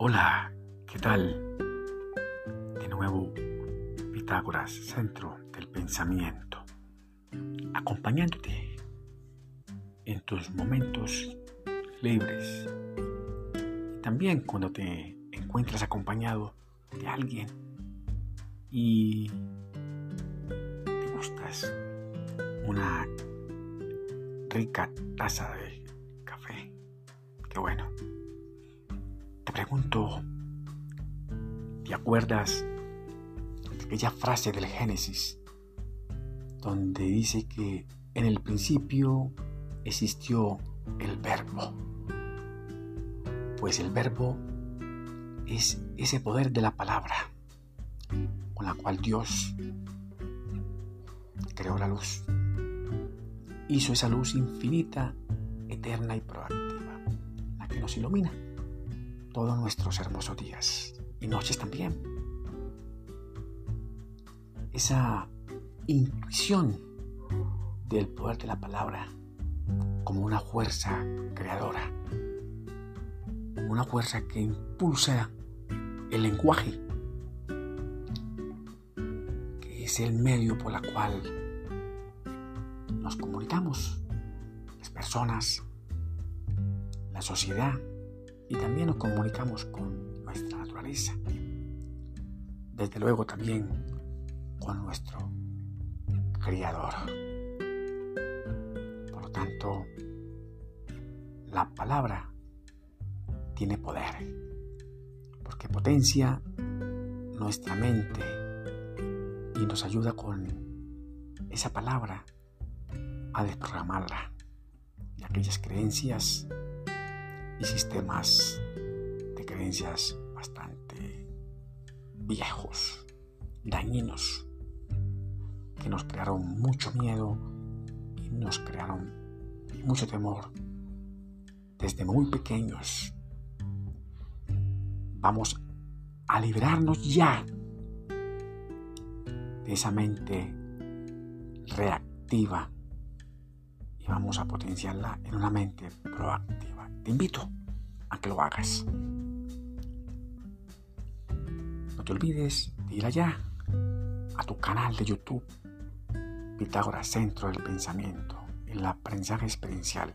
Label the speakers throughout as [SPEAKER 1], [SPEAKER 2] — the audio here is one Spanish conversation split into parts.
[SPEAKER 1] Hola, ¿qué tal? De nuevo, Pitágoras, centro del pensamiento, acompañándote en tus momentos libres. También cuando te encuentras acompañado de alguien y te gustas una rica taza de café. Qué bueno. Pregunto, ¿te acuerdas de aquella frase del Génesis donde dice que en el principio existió el verbo? Pues el verbo es ese poder de la palabra con la cual Dios creó la luz. Hizo esa luz infinita, eterna y proactiva, la que nos ilumina todos nuestros hermosos días y noches también. Esa intuición del poder de la palabra como una fuerza creadora, como una fuerza que impulsa el lenguaje, que es el medio por el cual nos comunicamos, las personas, la sociedad, y también nos comunicamos con nuestra naturaleza. Desde luego también con nuestro Creador. Por lo tanto, la palabra tiene poder porque potencia nuestra mente y nos ayuda con esa palabra a desprogramarla de aquellas creencias y sistemas de creencias bastante viejos, dañinos, que nos crearon mucho miedo y nos crearon mucho temor. Desde muy pequeños Vamos a librarnos ya de esa mente reactiva vamos a potenciarla en una mente proactiva. Te invito a que lo hagas. No te olvides de ir allá a tu canal de YouTube Pitágoras Centro del Pensamiento, el aprendizaje experiencial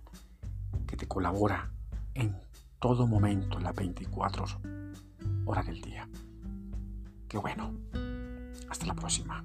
[SPEAKER 1] que te colabora en todo momento, en las 24 horas hora del día. Qué bueno. Hasta la próxima.